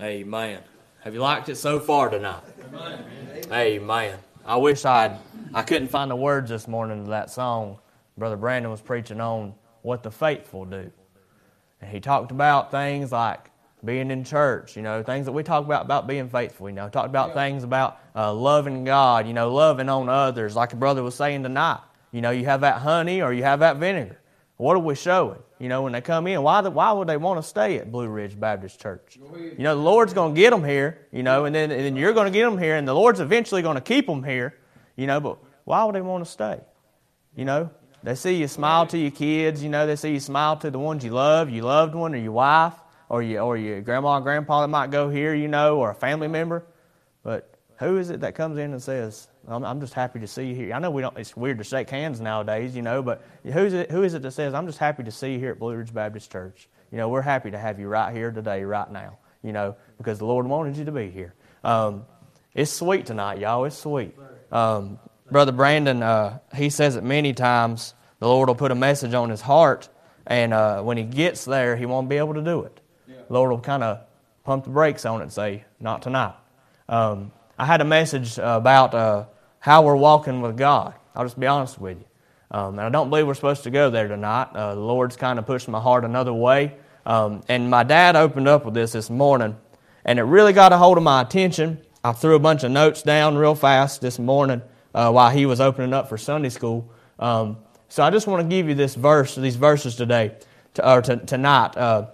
Amen. Have you liked it so far tonight? Amen. I wish I'd I couldn't find the words this morning to that song. Brother Brandon was preaching on what the faithful do. And he talked about things like being in church, you know, things that we talk about about being faithful, you know, talked about yeah. things about uh, loving God, you know, loving on others, like a brother was saying tonight. You know, you have that honey or you have that vinegar. What are we showing? You know, when they come in, why, the, why would they want to stay at Blue Ridge Baptist Church? You know, the Lord's going to get them here, you know, and then, and then you're going to get them here, and the Lord's eventually going to keep them here, you know, but why would they want to stay? You know, they see you smile to your kids, you know, they see you smile to the ones you love, your loved one or your wife or your, or your grandma and grandpa that might go here, you know, or a family member. But who is it that comes in and says, I'm, I'm just happy to see you here. I know we don't. It's weird to shake hands nowadays, you know. But who's it? Who is it that says, "I'm just happy to see you here at Blue Ridge Baptist Church"? You know, we're happy to have you right here today, right now. You know, because the Lord wanted you to be here. Um, it's sweet tonight, y'all. It's sweet. Um, Brother Brandon, uh, he says it many times. The Lord will put a message on his heart, and uh, when he gets there, he won't be able to do it. The Lord will kind of pump the brakes on it and say, "Not tonight." Um, I had a message about uh, how we're walking with God. I'll just be honest with you. Um, and I don't believe we're supposed to go there tonight. Uh, the Lord's kind of pushed my heart another way. Um, and my dad opened up with this this morning, and it really got a hold of my attention. I threw a bunch of notes down real fast this morning uh, while he was opening up for Sunday school. Um, so I just want to give you this verse, these verses today, to, or to, tonight. Uh,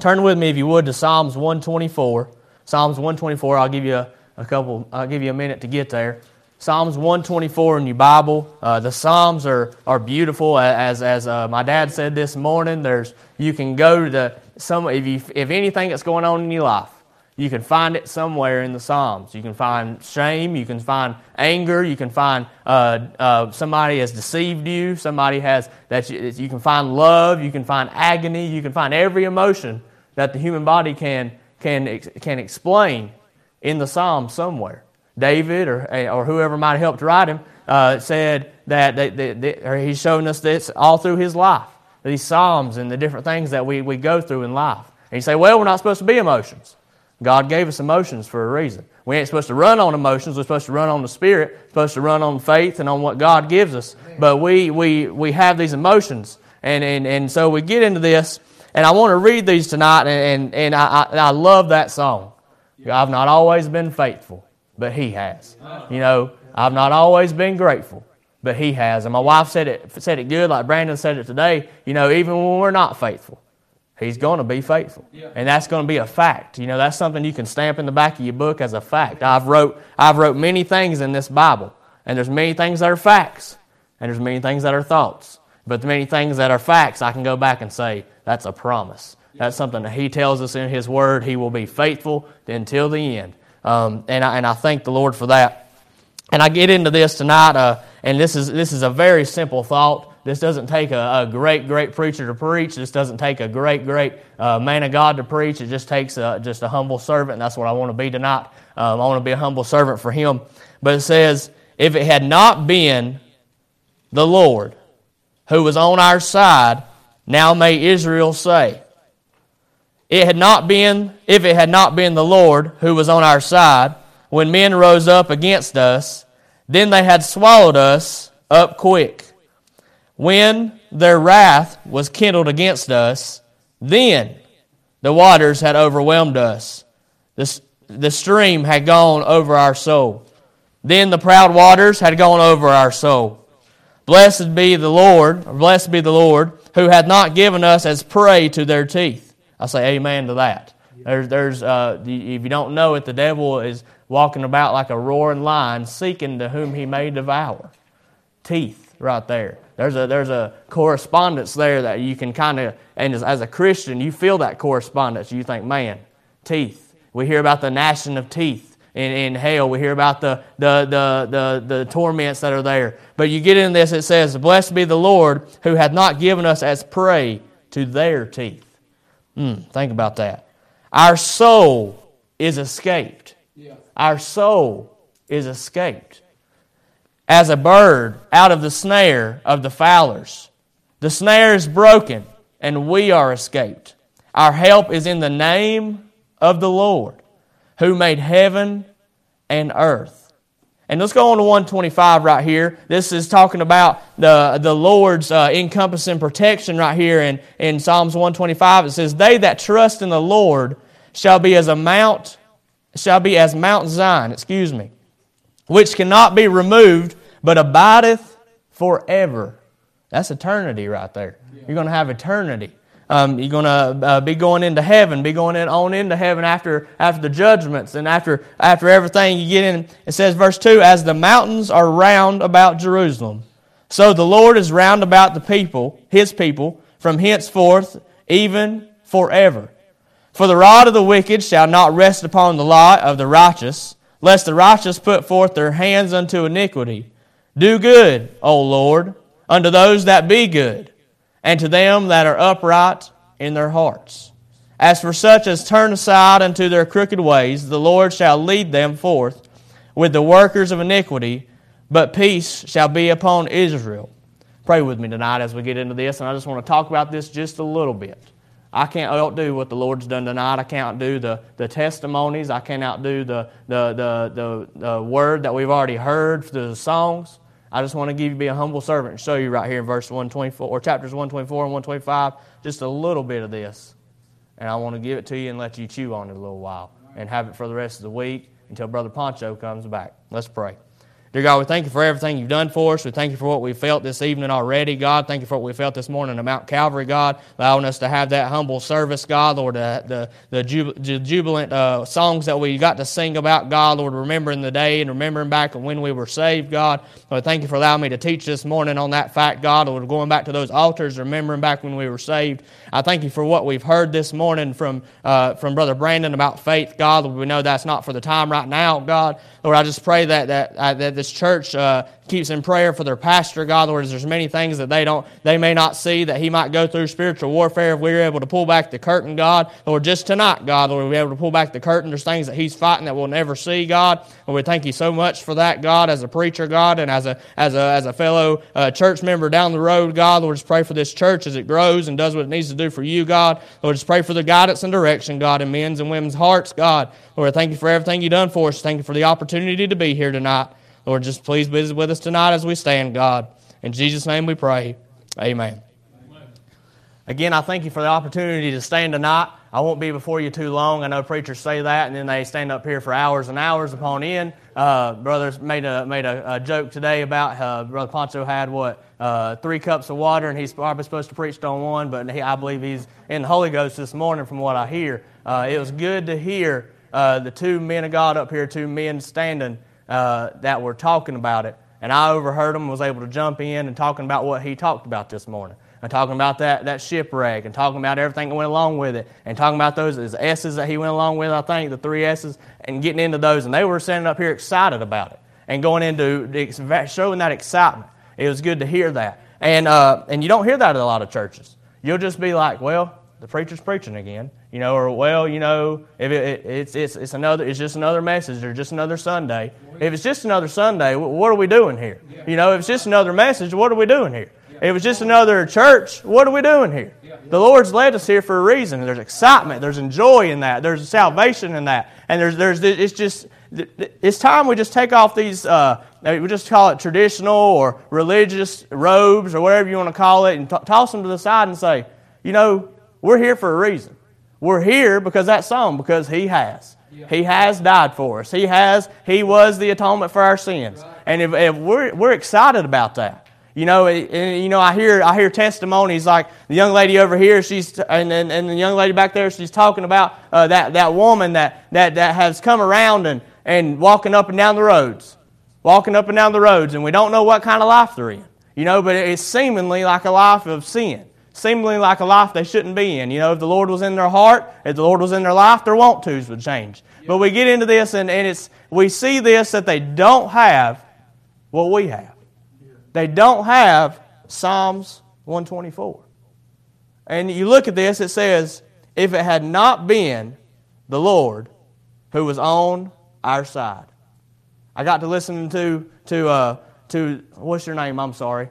turn with me, if you would, to Psalms 124. Psalms 124. I'll give you a, a couple. I'll give you a minute to get there. Psalms 124 in your Bible. Uh, the Psalms are, are beautiful. As, as uh, my dad said this morning, there's, you can go to the, some, if, you, if anything that's going on in your life, you can find it somewhere in the Psalms. You can find shame, you can find anger, you can find uh, uh, somebody has deceived you, somebody has, that you, you can find love, you can find agony, you can find every emotion that the human body can, can, can explain in the Psalms somewhere. David or, or whoever might have helped write him uh, said that they, they, they, or he's showing us this all through his life, these Psalms and the different things that we, we go through in life. And you say, well, we're not supposed to be emotions. God gave us emotions for a reason. We ain't supposed to run on emotions. We're supposed to run on the Spirit, we're supposed to run on faith and on what God gives us. But we, we, we have these emotions. And, and, and so we get into this, and I want to read these tonight, and, and, and I, I, I love that song. I've not always been faithful but He has. You know, I've not always been grateful, but He has. And my wife said it, said it good, like Brandon said it today. You know, even when we're not faithful, He's going to be faithful. And that's going to be a fact. You know, that's something you can stamp in the back of your book as a fact. I've wrote, I've wrote many things in this Bible, and there's many things that are facts, and there's many things that are thoughts. But the many things that are facts, I can go back and say, that's a promise. That's something that He tells us in His Word. He will be faithful until the end. Um, and, I, and I thank the Lord for that. And I get into this tonight, uh, and this is, this is a very simple thought. This doesn't take a, a, great, great preacher to preach. This doesn't take a great, great uh, man of God to preach. It just takes a, just a humble servant, that's what I want to be tonight. Um, I want to be a humble servant for Him. But it says, if it had not been the Lord who was on our side, now may Israel say, it had not been, if it had not been the Lord who was on our side, when men rose up against us, then they had swallowed us up quick. When their wrath was kindled against us, then the waters had overwhelmed us. The, the stream had gone over our soul. Then the proud waters had gone over our soul. Blessed be the Lord, blessed be the Lord, who hath not given us as prey to their teeth. I say amen to that. There's, there's, uh, if you don't know it, the devil is walking about like a roaring lion, seeking to whom he may devour. Teeth, right there. There's a, there's a correspondence there that you can kind of, and as, as a Christian, you feel that correspondence. You think, man, teeth. We hear about the gnashing of teeth in, in hell. We hear about the, the, the, the, the torments that are there. But you get in this, it says, Blessed be the Lord who hath not given us as prey to their teeth. Mm, think about that. Our soul is escaped. Yeah. Our soul is escaped. As a bird out of the snare of the fowlers. The snare is broken, and we are escaped. Our help is in the name of the Lord, who made heaven and earth. And let's go on to 125 right here. This is talking about the, the Lord's uh, encompassing protection right here in, in Psalms 125. It says, They that trust in the Lord shall be as a mount, shall be as Mount Zion, excuse me, which cannot be removed, but abideth forever. That's eternity right there. You're going to have eternity. Um, you're going to uh, be going into heaven, be going in, on into heaven after, after the judgments and after, after everything you get in. It says, verse 2 As the mountains are round about Jerusalem, so the Lord is round about the people, his people, from henceforth, even forever. For the rod of the wicked shall not rest upon the lot of the righteous, lest the righteous put forth their hands unto iniquity. Do good, O Lord, unto those that be good and to them that are upright in their hearts. As for such as turn aside unto their crooked ways, the Lord shall lead them forth with the workers of iniquity, but peace shall be upon Israel. Pray with me tonight as we get into this, and I just want to talk about this just a little bit. I can't outdo what the Lord's done tonight. I can't do the, the testimonies. I can't outdo the, the, the, the, the word that we've already heard through the songs. I just want to give you be a humble servant and show you right here in verse 124 or chapters 124 and 125 just a little bit of this. And I want to give it to you and let you chew on it a little while and have it for the rest of the week until Brother Poncho comes back. Let's pray. Dear God, we thank you for everything you've done for us. We thank you for what we felt this evening already, God. Thank you for what we felt this morning at Mount Calvary, God, allowing us to have that humble service, God, Lord, the, the, the jubilant uh, songs that we got to sing about, God, Lord, remembering the day and remembering back when we were saved, God. Lord, thank you for allowing me to teach this morning on that fact, God, Lord, going back to those altars, remembering back when we were saved. I thank you for what we've heard this morning from, uh, from Brother Brandon about faith, God. Lord, we know that's not for the time right now, God. Lord, I just pray that, that, uh, that this church uh, keeps in prayer for their pastor, God. Lord, there's many things that they don't, they may not see that he might go through spiritual warfare. If we are able to pull back the curtain, God, Lord, just tonight, God, Lord, we're able to pull back the curtain. There's things that he's fighting that we'll never see, God. Lord, we thank you so much for that, God, as a preacher, God, and as a as a as a fellow uh, church member down the road, God. Lord, just pray for this church as it grows and does what it needs to do for you, God. Lord, just pray for the guidance and direction, God, in men's and women's hearts, God. Lord, thank you for everything you've done for us. Thank you for the opportunity to be here tonight. Lord, just please be with us tonight as we stand, God. In Jesus' name we pray. Amen. Again, I thank you for the opportunity to stand tonight. I won't be before you too long. I know preachers say that, and then they stand up here for hours and hours upon end. Uh, brothers made a made a, a joke today about uh, Brother Poncho had what uh, three cups of water, and he's probably supposed to preach on one, but he, I believe he's in the Holy Ghost this morning, from what I hear. Uh, it was good to hear uh, the two men of God up here, two men standing uh, that were talking about it. And I overheard him, was able to jump in and talking about what he talked about this morning. And talking about that, that shipwreck and talking about everything that went along with it and talking about those S's that he went along with, I think, the three S's, and getting into those. And they were standing up here excited about it and going into showing that excitement. It was good to hear that. And, uh, and you don't hear that at a lot of churches. You'll just be like, well, the preacher's preaching again, you know, or well, you know, if it, it, it's, it's, it's another, it's just another message or just another Sunday. If it's just another Sunday, what are we doing here? You know, if it's just another message, what are we doing here? If it's just another church, what are we doing here? The Lord's led us here for a reason. There's excitement, there's joy in that, there's salvation in that, and there's, there's, it's just, it's time we just take off these, uh, we just call it traditional or religious robes or whatever you want to call it, and t- toss them to the side and say, you know, we're here for a reason. We're here because that song, because He has. He has died for us. He has. He was the atonement for our sins. And if, if we're, we're excited about that. You know, and, you know, I hear I hear testimonies like the young lady over here. She's and, and, and the young lady back there. She's talking about uh, that that woman that, that that has come around and and walking up and down the roads, walking up and down the roads, and we don't know what kind of life they're in. You know, but it's seemingly like a life of sin seemingly like a life they shouldn't be in. You know, if the Lord was in their heart, if the Lord was in their life, their want tos would change. But we get into this and, and it's we see this that they don't have what we have. They don't have Psalms 124. And you look at this, it says, if it had not been the Lord who was on our side. I got to listen to to uh, to what's your name? I'm sorry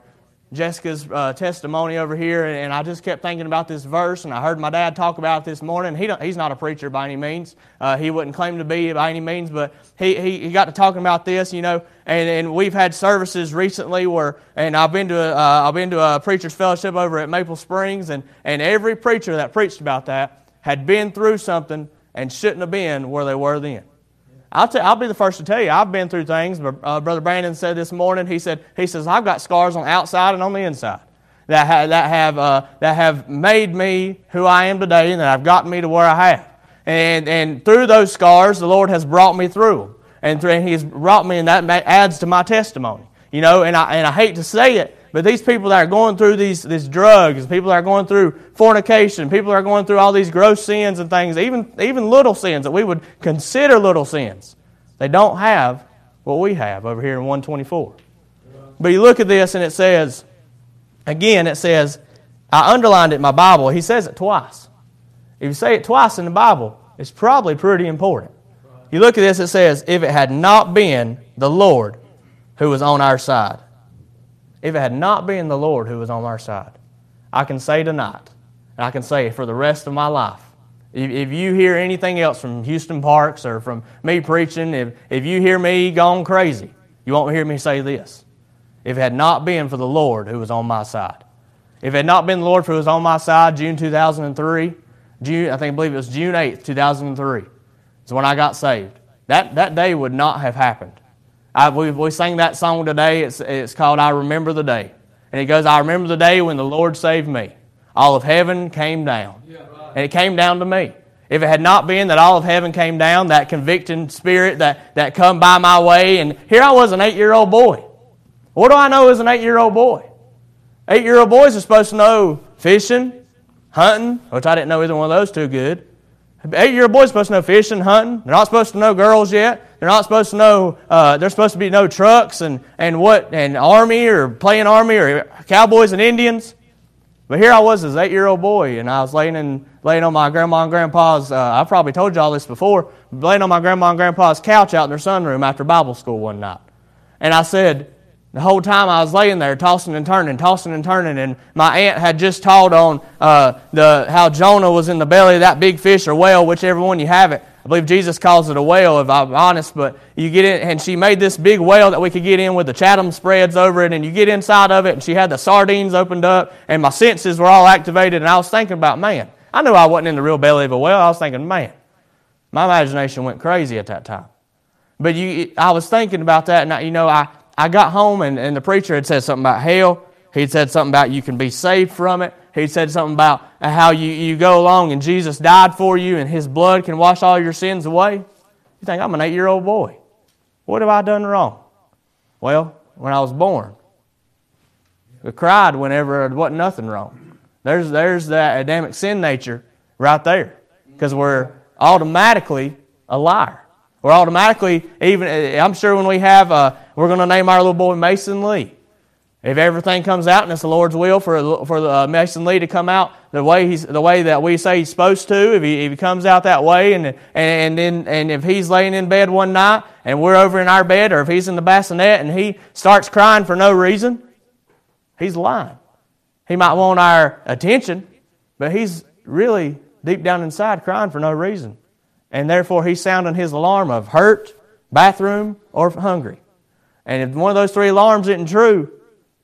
Jessica's uh, testimony over here, and, I just kept thinking about this verse, and I heard my dad talk about it this morning. He he's not a preacher by any means. Uh, he wouldn't claim to be by any means, but he, he, he, got to talking about this, you know, and, and we've had services recently where, and I've been to a, uh, I've been to a preacher's fellowship over at Maple Springs, and, and every preacher that preached about that had been through something and shouldn't have been where they were then. I'll, t- I'll be the first to tell you, I've been through things. Uh, Brother Brandon said this morning, he said, he says, I've got scars on the outside and on the inside that, ha- that, have, uh, that have made me who I am today and that have gotten me to where I have. And, and through those scars, the Lord has brought me through them. And, through, and He's brought me, and that adds to my testimony. You know, and I, and I hate to say it, but these people that are going through these, these drugs, people that are going through fornication, people that are going through all these gross sins and things, even, even little sins that we would consider little sins, they don't have what we have over here in 124. But you look at this and it says, again, it says, I underlined it in my Bible. He says it twice. If you say it twice in the Bible, it's probably pretty important. You look at this, it says, if it had not been the Lord who was on our side if it had not been the Lord who was on our side. I can say tonight, and I can say for the rest of my life, if, if you hear anything else from Houston Parks or from me preaching, if, if you hear me gone crazy, you won't hear me say this. If it had not been for the Lord who was on my side. If it had not been the Lord who was on my side, June 2003, June, I think I believe it was June 8th, 2003, is when I got saved. That, that day would not have happened I, we, we sang that song today. It's, it's called I Remember the Day. And it goes, I remember the day when the Lord saved me. All of heaven came down. And it came down to me. If it had not been that all of heaven came down, that convicting spirit that, that come by my way, and here I was an eight year old boy. What do I know as an eight year old boy? Eight year old boys are supposed to know fishing, hunting, which I didn't know either one of those too good. Eight year old boys supposed to know fishing, hunting. They're not supposed to know girls yet. They're not supposed to know. Uh, they're supposed to be no trucks and and what and army or playing army or cowboys and Indians. But here I was as eight year old boy, and I was laying in laying on my grandma and grandpa's. Uh, I probably told y'all this before. Laying on my grandma and grandpa's couch out in their sunroom after Bible school one night, and I said, the whole time I was laying there, tossing and turning, tossing and turning, and my aunt had just taught on uh, the how Jonah was in the belly of that big fish or whale, whichever one you have it. I believe Jesus calls it a whale, if I'm honest, but you get in, and she made this big whale that we could get in with the Chatham spreads over it, and you get inside of it, and she had the sardines opened up, and my senses were all activated, and I was thinking about, man, I knew I wasn't in the real belly of a whale. I was thinking, man, my imagination went crazy at that time. But you, I was thinking about that, and I, you know, I, I got home and, and the preacher had said something about hell. He'd said something about you can be saved from it. He'd said something about how you, you go along and Jesus died for you and his blood can wash all your sins away. You think, I'm an eight year old boy. What have I done wrong? Well, when I was born, I cried whenever there wasn't nothing wrong. There's, there's that Adamic sin nature right there because we're automatically a liar. We're automatically, even, I'm sure when we have, uh, we're going to name our little boy Mason Lee. If everything comes out and it's the Lord's will for, for uh, Mason Lee to come out the way, he's, the way that we say he's supposed to, if he, if he comes out that way, and, and, and, then, and if he's laying in bed one night and we're over in our bed, or if he's in the bassinet and he starts crying for no reason, he's lying. He might want our attention, but he's really deep down inside crying for no reason and therefore he's sounding his alarm of hurt, bathroom, or hungry. And if one of those three alarms isn't true,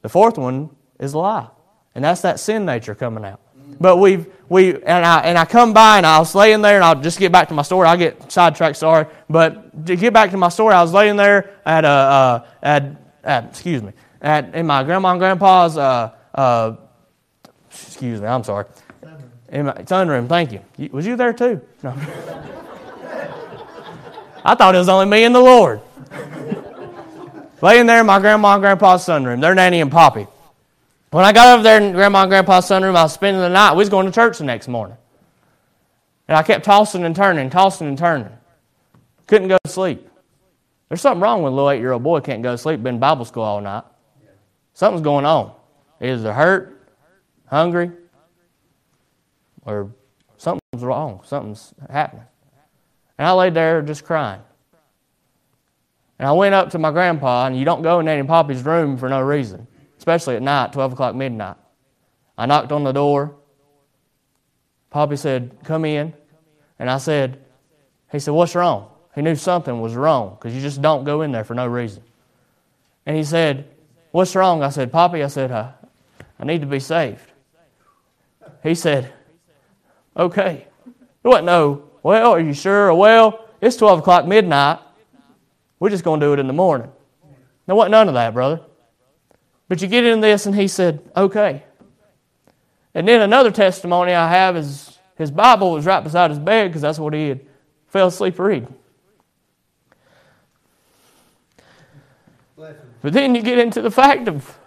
the fourth one is a lie. And that's that sin nature coming out. But we've we and I and I come by and I was laying there and I'll just get back to my story. I'll get sidetracked, sorry. But to get back to my story, I was laying there at a uh, at, at excuse me at in my grandma and grandpa's uh, uh, excuse me, I'm sorry. In my sunroom, thank you. Was you there too? No. I thought it was only me and the Lord. Laying there in my grandma and grandpa's sunroom, their nanny and poppy. When I got over there in grandma and grandpa's sunroom, I was spending the night. We was going to church the next morning. And I kept tossing and turning, tossing and turning. Couldn't go to sleep. There's something wrong with a little eight year old boy can't go to sleep, been Bible school all night. Something's going on. Either they're hurt, hungry, or something's wrong. Something's happening. And I laid there just crying. And I went up to my grandpa, and you don't go in Nanny Poppy's room for no reason. especially at night, 12 o'clock midnight. I knocked on the door. Poppy said, Come in. And I said, He said, What's wrong? He knew something was wrong because you just don't go in there for no reason. And he said, What's wrong? I said, Poppy, I said, I, need to be saved. He said, Okay. It wasn't no, well, are you sure? Well, it's 12 o'clock midnight. We're just going to do it in the morning. There wasn't none of that, brother. But you get into this, and he said, Okay. And then another testimony I have is his Bible was right beside his bed because that's what he had fell asleep reading. But then you get into the fact of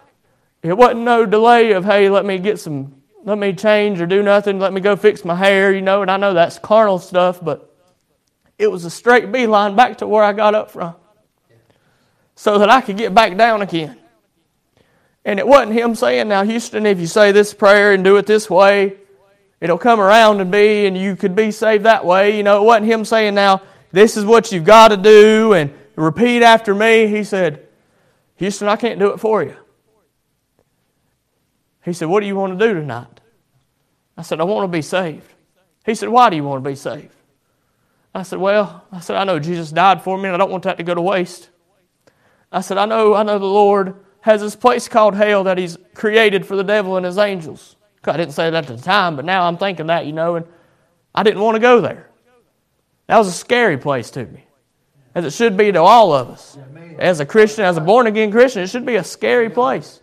it wasn't no delay of, hey, let me get some, let me change or do nothing, let me go fix my hair, you know, and I know that's carnal stuff, but it was a straight beeline back to where I got up from so that I could get back down again. And it wasn't him saying, Now, Houston, if you say this prayer and do it this way, it'll come around and be, and you could be saved that way. You know, it wasn't him saying, Now, this is what you've got to do and repeat after me. He said, Houston, I can't do it for you. He said, What do you want to do tonight? I said, I want to be saved. He said, Why do you want to be saved? I said, Well, I said, I know Jesus died for me and I don't want that to go to waste. I said, I know, I know the Lord has this place called hell that He's created for the devil and his angels. I didn't say that at the time, but now I'm thinking that, you know, and I didn't want to go there. That was a scary place to me, as it should be to all of us. As a Christian, as a born again Christian, it should be a scary place.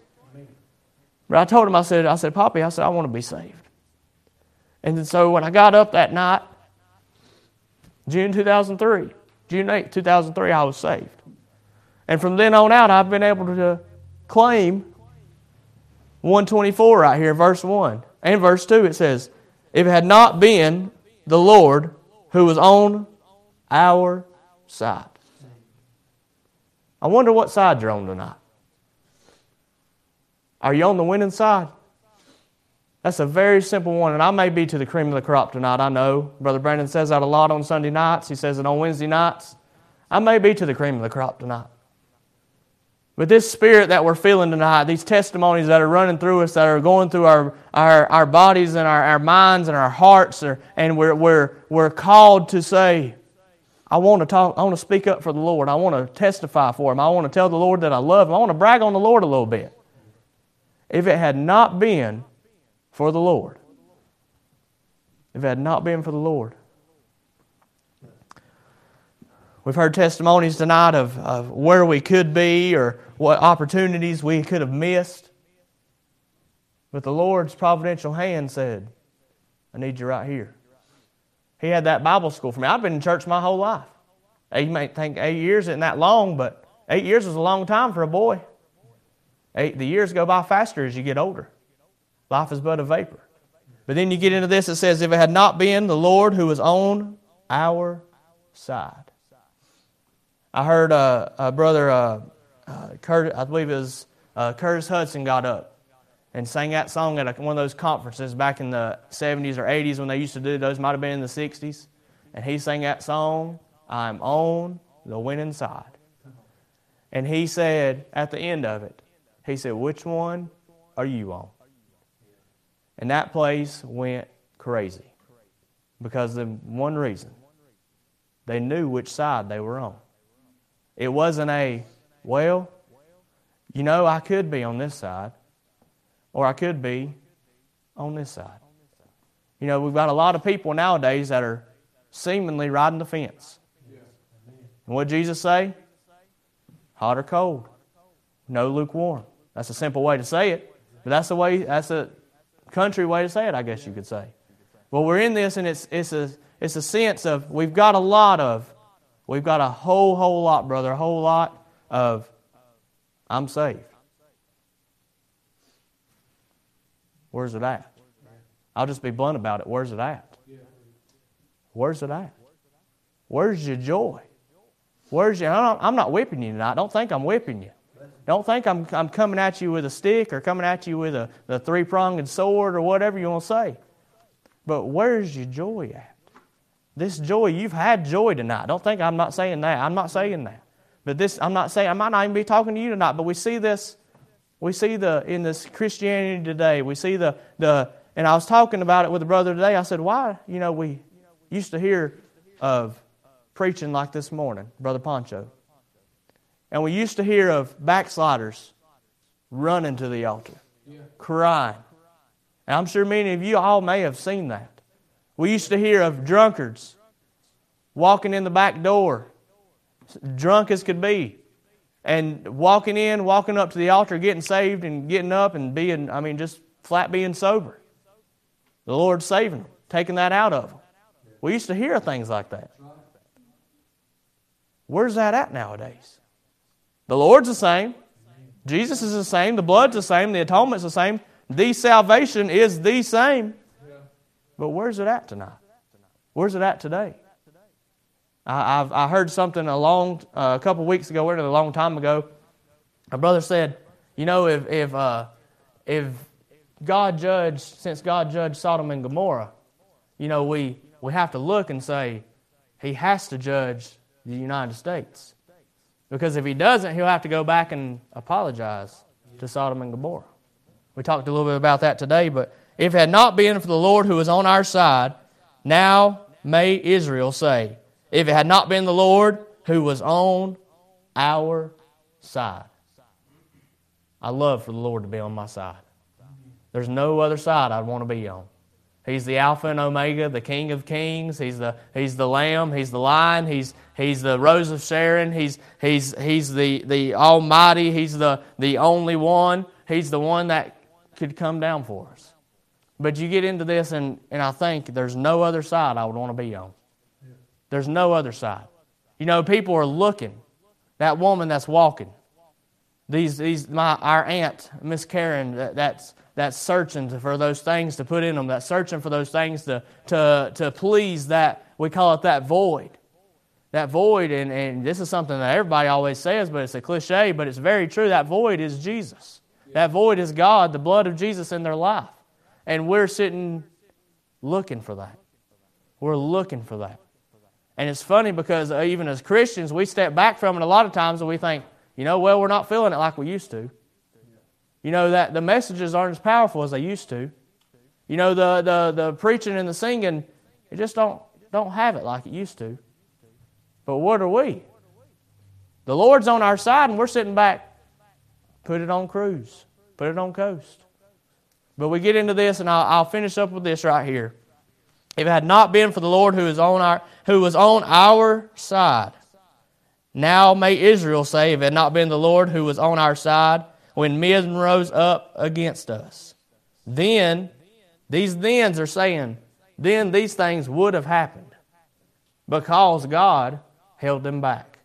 But I told him, I said, I said, Poppy, I said, I want to be saved. And so when I got up that night, June 2003, June 8, 2003, I was saved. And from then on out, I've been able to claim 124 right here, verse 1. And verse 2, it says, If it had not been the Lord who was on our side. I wonder what side you're on tonight. Are you on the winning side? That's a very simple one, and I may be to the cream of the crop tonight. I know. Brother Brandon says that a lot on Sunday nights. He says it on Wednesday nights. I may be to the cream of the crop tonight. But this spirit that we're feeling tonight, these testimonies that are running through us, that are going through our, our, our bodies and our, our minds and our hearts, are, and we're, we're, we're called to say, I want to talk, I want to speak up for the Lord. I want to testify for Him. I want to tell the Lord that I love Him. I want to brag on the Lord a little bit. If it had not been for the Lord, if it had not been for the Lord, We've heard testimonies tonight of, of where we could be or what opportunities we could have missed. But the Lord's providential hand said, I need you right here. He had that Bible school for me. I've been in church my whole life. You may think eight years isn't that long, but eight years is a long time for a boy. Eight, the years go by faster as you get older. Life is but a vapor. But then you get into this, it says, If it had not been the Lord who was on our side. I heard uh, a brother, uh, uh, I believe it was uh, Curtis Hudson, got up and sang that song at one of those conferences back in the 70s or 80s when they used to do those, might have been in the 60s. And he sang that song, I'm on the winning side. And he said at the end of it, he said, Which one are you on? And that place went crazy because of one reason they knew which side they were on. It wasn't a, well, you know, I could be on this side, or I could be on this side. You know, we've got a lot of people nowadays that are seemingly riding the fence. And what Jesus say? Hot or cold. No lukewarm. That's a simple way to say it, but that's the way, that's a country way to say it, I guess you could say. Well, we're in this, and it's, it's, a, it's a sense of we've got a lot of We've got a whole, whole lot, brother, a whole lot of I'm saved. Where's it at? I'll just be blunt about it. Where's it at? Where's it at? Where's your joy? Where's your. I'm not whipping you tonight. Don't think I'm whipping you. Don't think I'm, I'm coming at you with a stick or coming at you with a, a three pronged sword or whatever you want to say. But where's your joy at? This joy, you've had joy tonight. Don't think I'm not saying that. I'm not saying that. But this, I'm not saying, I might not even be talking to you tonight, but we see this We see the in this Christianity today, we see the the and I was talking about it with a brother today. I said, why, you know, we used to hear of preaching like this morning, Brother Poncho. And we used to hear of backsliders running to the altar, crying. And I'm sure many of you all may have seen that. We used to hear of drunkards walking in the back door, drunk as could be, and walking in, walking up to the altar, getting saved, and getting up and being, I mean, just flat being sober. The Lord saving them, taking that out of them. We used to hear things like that. Where's that at nowadays? The Lord's the same. Jesus is the same. The blood's the same. The atonement's the same. The salvation is the same. But where's it at tonight? Where's it at today? I, I've, I heard something a long, uh, a couple weeks ago, or a long time ago. A brother said, you know, if if uh, if God judged, since God judged Sodom and Gomorrah, you know, we we have to look and say, He has to judge the United States. Because if He doesn't, He'll have to go back and apologize to Sodom and Gomorrah. We talked a little bit about that today, but if it had not been for the Lord who was on our side, now may Israel say, if it had not been the Lord who was on our side. I love for the Lord to be on my side. There's no other side I'd want to be on. He's the Alpha and Omega, the King of Kings. He's the, he's the Lamb. He's the Lion. He's, he's the Rose of Sharon. He's, he's, he's the, the Almighty. He's the, the only one. He's the one that could come down for us. But you get into this, and, and I think there's no other side I would want to be on. There's no other side. You know, people are looking. That woman that's walking. These, these, my, our aunt, Miss Karen, that, that's, that's searching for those things to put in them, that's searching for those things to, to, to please that, we call it that void. That void, and, and this is something that everybody always says, but it's a cliche, but it's very true. That void is Jesus. That void is God, the blood of Jesus in their life. And we're sitting looking for that. We're looking for that. And it's funny because even as Christians, we step back from it a lot of times and we think, you know, well, we're not feeling it like we used to. You know, that the messages aren't as powerful as they used to. You know, the, the, the preaching and the singing, it just don't, don't have it like it used to. But what are we? The Lord's on our side and we're sitting back. Put it on cruise. Put it on coast. But we get into this, and I'll, I'll finish up with this right here. If it had not been for the Lord who is on our who was on our side, now may Israel say, if it had not been the Lord who was on our side, when men rose up against us. Then, these thens are saying, then these things would have happened because God held them back.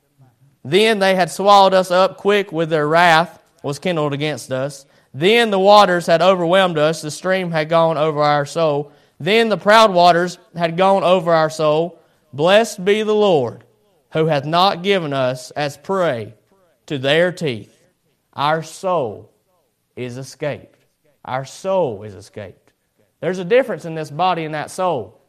Then they had swallowed us up quick with their wrath was kindled against us. Then the waters had overwhelmed us, the stream had gone over our soul. Then the proud waters had gone over our soul. Blessed be the Lord, who hath not given us as prey to their teeth. Our soul is escaped. Our soul is escaped. There's a difference in this body and that soul.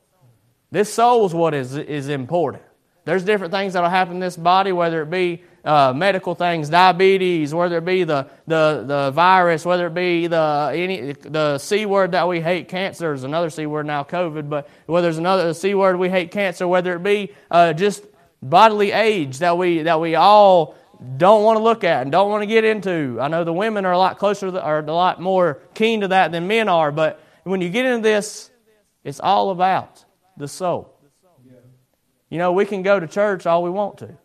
This soul is what is, is important. There's different things that will happen in this body, whether it be uh, medical things, diabetes, whether it be the, the, the virus, whether it be the, any, the C word that we hate, cancer is another C word now, COVID, but whether it's another C word we hate, cancer, whether it be uh, just bodily age that we, that we all don't want to look at and don't want to get into. I know the women are a lot closer, are a lot more keen to that than men are, but when you get into this, it's all about the soul. You know, we can go to church all we want to.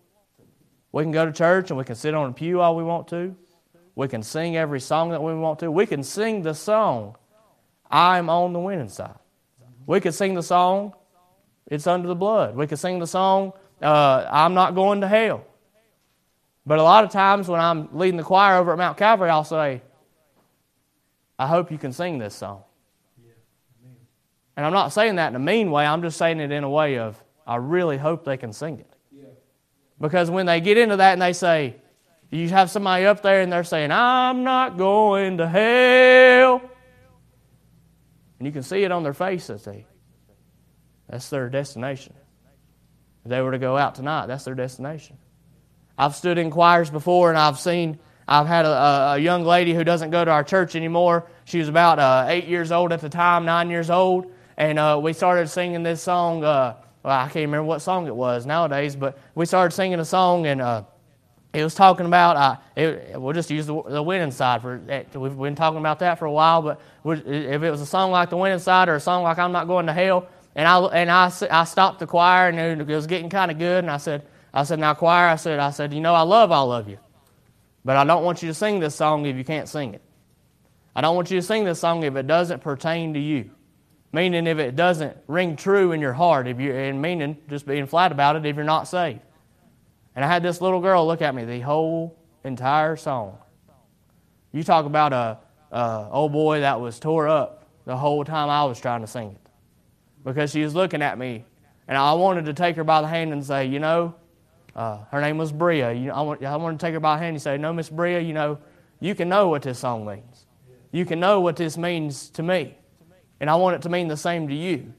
We can go to church and we can sit on a pew all we want to. We can sing every song that we want to. We can sing the song, I'm on the winning side. We can sing the song, It's under the blood. We can sing the song, uh, I'm not going to hell. But a lot of times when I'm leading the choir over at Mount Calvary, I'll say, I hope you can sing this song. And I'm not saying that in a mean way, I'm just saying it in a way of, I really hope they can sing it. Because when they get into that and they say, you have somebody up there and they're saying, I'm not going to hell. And you can see it on their face that that's their destination. If they were to go out tonight, that's their destination. I've stood in choirs before and I've seen, I've had a, a, young lady who doesn't go to our church anymore. She was about uh, eight years old at the time, nine years old, and uh, we started singing this song. Uh, well, I can't remember what song it was nowadays, but we started singing a song, and uh, it was talking about. Uh, it, we'll just use the, the winning side for. We've been talking about that for a while, but if it was a song like the winning side or a song like I'm not going to hell, and I and I, I stopped the choir, and it was getting kind of good, and I said, I said, now choir, I said, I said, you know, I love all of you, but I don't want you to sing this song if you can't sing it. I don't want you to sing this song if it doesn't pertain to you. Meaning, if it doesn't ring true in your heart, if you and meaning just being flat about it, if you're not saved. And I had this little girl look at me the whole entire song. You talk about a, a old boy that was tore up the whole time I was trying to sing it, because she was looking at me, and I wanted to take her by the hand and say, you know, uh, her name was Bria. You know, I, want, I wanted to take her by the hand and say, no, Miss Bria, you know, you can know what this song means. You can know what this means to me. And I want it to mean the same to you.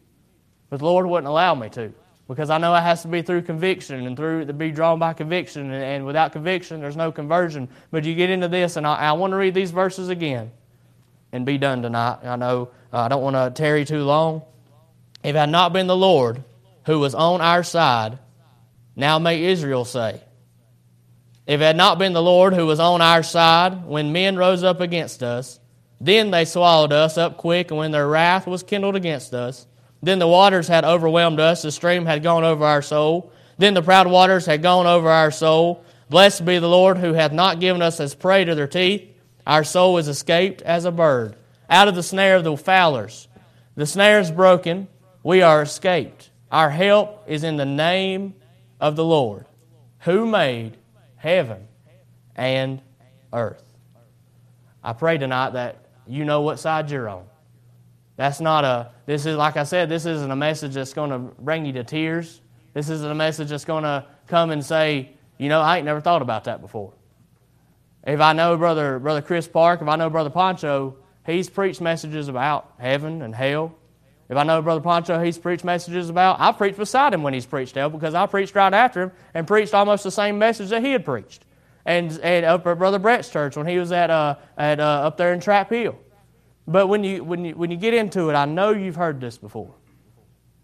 But the Lord wouldn't allow me to. Because I know it has to be through conviction and through to be drawn by conviction. And, and without conviction, there's no conversion. But you get into this, and I, I want to read these verses again and be done tonight. I know uh, I don't want to tarry too long. If it had not been the Lord who was on our side, now may Israel say. If it had not been the Lord who was on our side when men rose up against us, then they swallowed us up quick, and when their wrath was kindled against us, then the waters had overwhelmed us, the stream had gone over our soul. Then the proud waters had gone over our soul. Blessed be the Lord who hath not given us as prey to their teeth. Our soul is escaped as a bird out of the snare of the fowlers. The snare is broken. We are escaped. Our help is in the name of the Lord, who made heaven and earth. I pray tonight that you know what side you're on. That's not a, this is, like I said, this isn't a message that's going to bring you to tears. This isn't a message that's going to come and say, you know, I ain't never thought about that before. If I know Brother, Brother Chris Park, if I know Brother Poncho, he's preached messages about heaven and hell. If I know Brother Poncho, he's preached messages about, I preached beside him when he's preached hell because I preached right after him and preached almost the same message that he had preached and, and up at Brother Brett's church when he was at, uh, at uh, up there in Trap Hill. But when you, when, you, when you get into it, I know you've heard this before.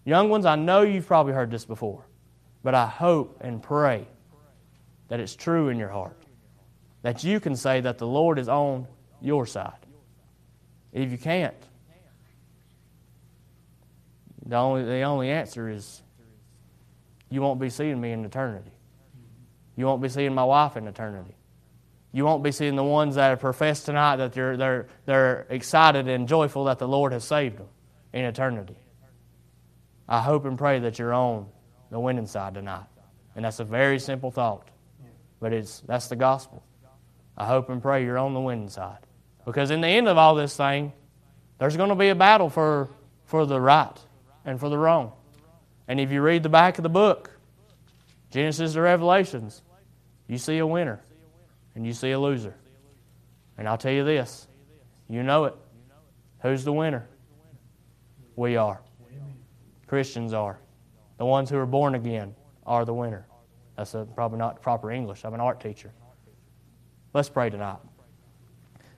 Young ones, I know you've probably heard this before. But I hope and pray that it's true in your heart. That you can say that the Lord is on your side. If you can't, the only, the only answer is you won't be seeing me in eternity. You won't be seeing my wife in eternity. You won't be seeing the ones that have professed tonight that they're, they're, they're excited and joyful that the Lord has saved them in eternity. I hope and pray that you're on the winning side tonight. And that's a very simple thought. But it's, that's the gospel. I hope and pray you're on the winning side. Because in the end of all this thing, there's going to be a battle for, for the right and for the wrong. And if you read the back of the book, Genesis to Revelations, you see a winner and you see a loser. And I'll tell you this you know it. Who's the winner? We are. Christians are. The ones who are born again are the winner. That's a, probably not proper English. I'm an art teacher. Let's pray tonight.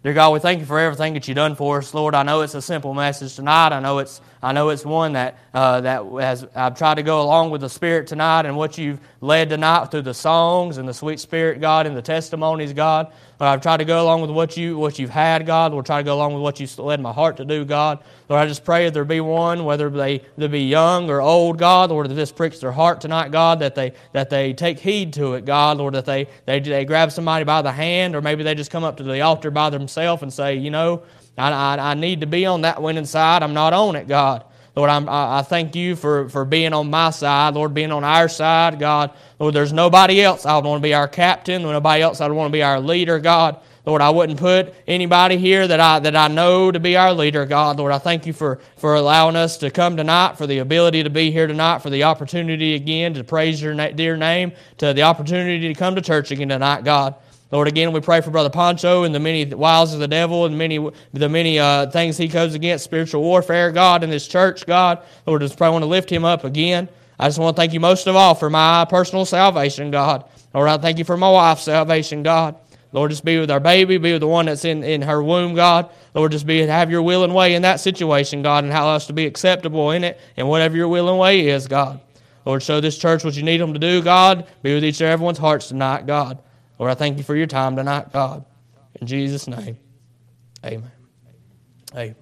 Dear God, we thank you for everything that you've done for us, Lord. I know it's a simple message tonight. I know it's I know it's one that uh, that has I've tried to go along with the Spirit tonight and what you've led tonight through the songs and the sweet Spirit, God, and the testimonies, God. But I've tried to go along with what you what you've had, God. We'll try to go along with what you led my heart to do, God. Lord, I just pray that there be one, whether they, they be young or old, God, Lord, that this pricks their heart tonight, God, that they that they take heed to it, God, Lord, that they they, they grab somebody by the hand, or maybe they just come up to the altar by themselves and say, you know, I, I, I need to be on that winning side. I'm not on it, God. Lord, I'm, i thank you for, for being on my side, Lord, being on our side, God. Lord, there's nobody else I would want to be our captain, nobody else I would want to be our leader, God. Lord, I wouldn't put anybody here that I, that I know to be our leader, God. Lord, I thank you for, for allowing us to come tonight, for the ability to be here tonight, for the opportunity again to praise your dear name, to the opportunity to come to church again tonight, God. Lord, again, we pray for Brother Poncho and the many wiles of the devil and many the many uh, things he goes against, spiritual warfare, God, in this church, God. Lord, just pray, I want to lift him up again. I just want to thank you most of all for my personal salvation, God. Lord, I thank you for my wife's salvation, God. Lord, just be with our baby, be with the one that's in, in her womb, God. Lord, just be have your will and way in that situation, God, and allow us to be acceptable in it and whatever your will and way is, God. Lord, show this church what you need them to do, God. Be with each and everyone's hearts tonight, God. Lord, I thank you for your time tonight, God. In Jesus' name, amen. Amen.